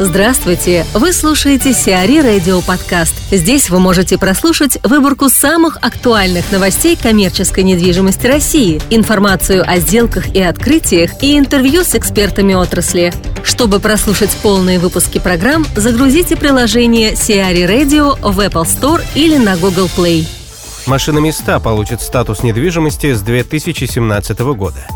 Здравствуйте! Вы слушаете Сиари Радио Подкаст. Здесь вы можете прослушать выборку самых актуальных новостей коммерческой недвижимости России, информацию о сделках и открытиях и интервью с экспертами отрасли. Чтобы прослушать полные выпуски программ, загрузите приложение Сиари Radio в Apple Store или на Google Play. Машиноместа получат статус недвижимости с 2017 года.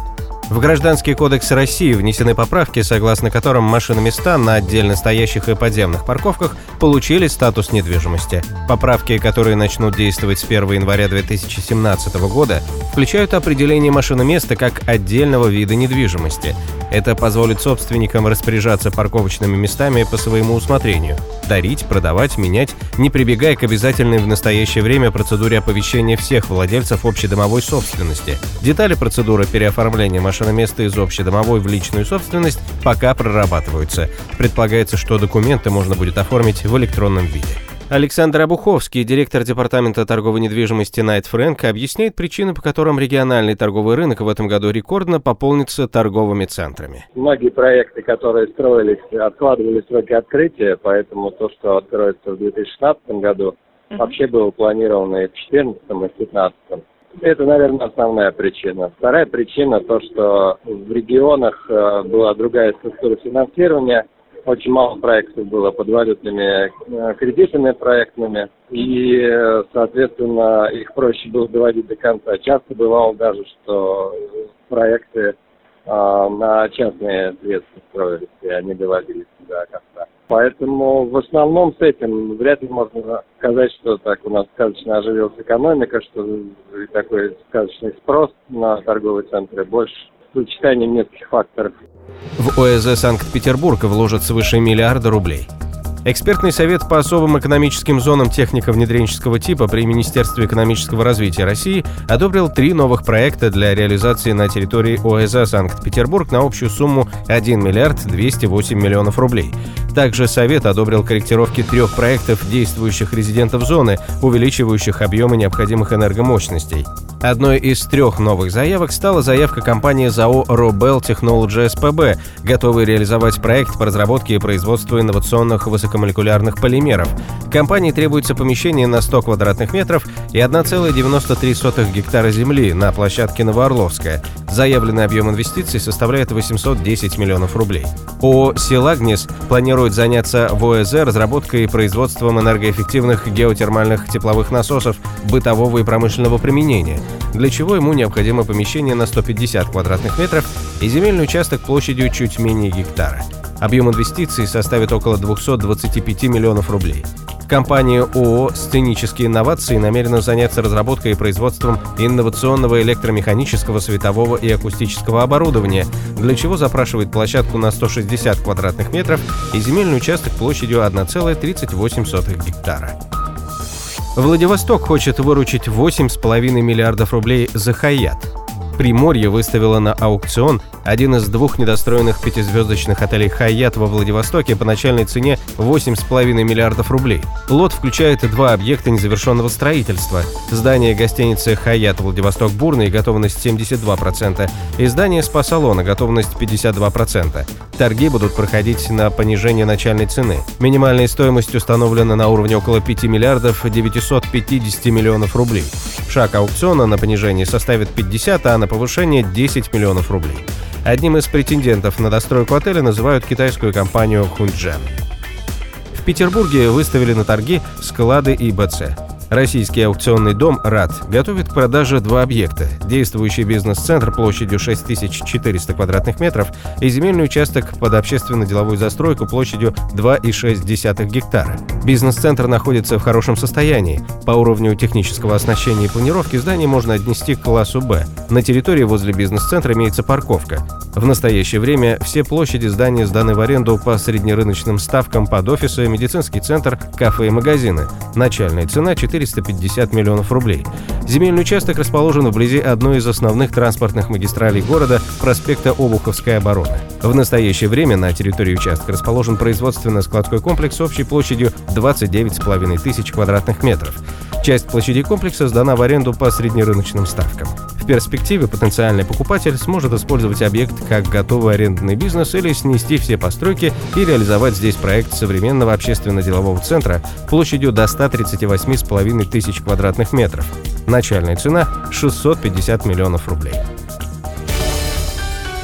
В Гражданский кодекс России внесены поправки, согласно которым машиноместа на отдельно стоящих и подземных парковках получили статус недвижимости. Поправки, которые начнут действовать с 1 января 2017 года, включают определение машиноместа как отдельного вида недвижимости. Это позволит собственникам распоряжаться парковочными местами по своему усмотрению, дарить, продавать, менять, не прибегая к обязательной в настоящее время процедуре оповещения всех владельцев общедомовой собственности. Детали процедуры переоформления машин место из общедомовой в личную собственность пока прорабатываются. Предполагается, что документы можно будет оформить в электронном виде. Александр Обуховский, директор департамента торговой недвижимости Night Frank, объясняет причины, по которым региональный торговый рынок в этом году рекордно пополнится торговыми центрами. Многие проекты, которые строились, откладывали сроки открытия, поэтому то, что откроется в 2016 году, вообще было планировано и в 2014 и в 2015. Это, наверное, основная причина. Вторая причина то, что в регионах э, была другая структура финансирования, очень мало проектов было под валютными э, кредитами проектными, и, э, соответственно, их проще было доводить до конца. Часто бывало даже, что проекты на частные средства строились, и они доводились до конца. Поэтому в основном с этим вряд ли можно сказать, что так у нас сказочно оживилась экономика, что такой сказочный спрос на торговые центры больше сочетанием нескольких факторов. В ОСЗ Санкт-Петербург вложат свыше миллиарда рублей. Экспертный совет по особым экономическим зонам технико-внедренческого типа при Министерстве экономического развития России одобрил три новых проекта для реализации на территории ОСА Санкт-Петербург на общую сумму 1 миллиард 208 миллионов рублей. Также Совет одобрил корректировки трех проектов действующих резидентов зоны, увеличивающих объемы необходимых энергомощностей. Одной из трех новых заявок стала заявка компании ЗАО «Робел Technology SPB», готовой реализовать проект по разработке и производству инновационных высокомолекулярных полимеров. Компании требуется помещение на 100 квадратных метров и 1,93 гектара земли на площадке Новоорловская. Заявленный объем инвестиций составляет 810 миллионов рублей. ООО «Силагнис» планирует заняться в ОЭЗ разработкой и производством энергоэффективных геотермальных тепловых насосов бытового и промышленного применения для чего ему необходимо помещение на 150 квадратных метров и земельный участок площадью чуть менее гектара. Объем инвестиций составит около 225 миллионов рублей. Компания ООО «Сценические инновации» намерена заняться разработкой и производством инновационного электромеханического, светового и акустического оборудования, для чего запрашивает площадку на 160 квадратных метров и земельный участок площадью 1,38 гектара. Владивосток хочет выручить 8,5 миллиардов рублей за Хаят. Приморье выставило на аукцион один из двух недостроенных пятизвездочных отелей «Хайят» во Владивостоке по начальной цене 8,5 миллиардов рублей. Лот включает два объекта незавершенного строительства. Здание гостиницы «Хайят» Владивосток Бурный, готовность 72%, и здание спа-салона, готовность 52%. Торги будут проходить на понижение начальной цены. Минимальная стоимость установлена на уровне около 5 миллиардов 950 миллионов рублей. Шаг аукциона на понижение составит 50, а на повышение 10 миллионов рублей. Одним из претендентов на достройку отеля называют китайскую компанию Хунджан. В Петербурге выставили на торги склады ИБЦ. Российский аукционный дом «РАД» готовит к продаже два объекта – действующий бизнес-центр площадью 6400 квадратных метров и земельный участок под общественно-деловую застройку площадью 2,6 гектара. Бизнес-центр находится в хорошем состоянии. По уровню технического оснащения и планировки здание можно отнести к классу «Б». На территории возле бизнес-центра имеется парковка. В настоящее время все площади здания сданы в аренду по среднерыночным ставкам под офисы, медицинский центр, кафе и магазины. Начальная цена 4 450 миллионов рублей. Земельный участок расположен вблизи одной из основных транспортных магистралей города, проспекта Обуховской обороны. В настоящее время на территории участка расположен производственно-складской комплекс общей площадью 29,5 тысяч квадратных метров. Часть площади комплекса сдана в аренду по среднерыночным ставкам. Перспективе потенциальный покупатель сможет использовать объект как готовый арендный бизнес или снести все постройки и реализовать здесь проект современного общественно-делового центра площадью до 138,5 тысяч квадратных метров. Начальная цена – 650 миллионов рублей.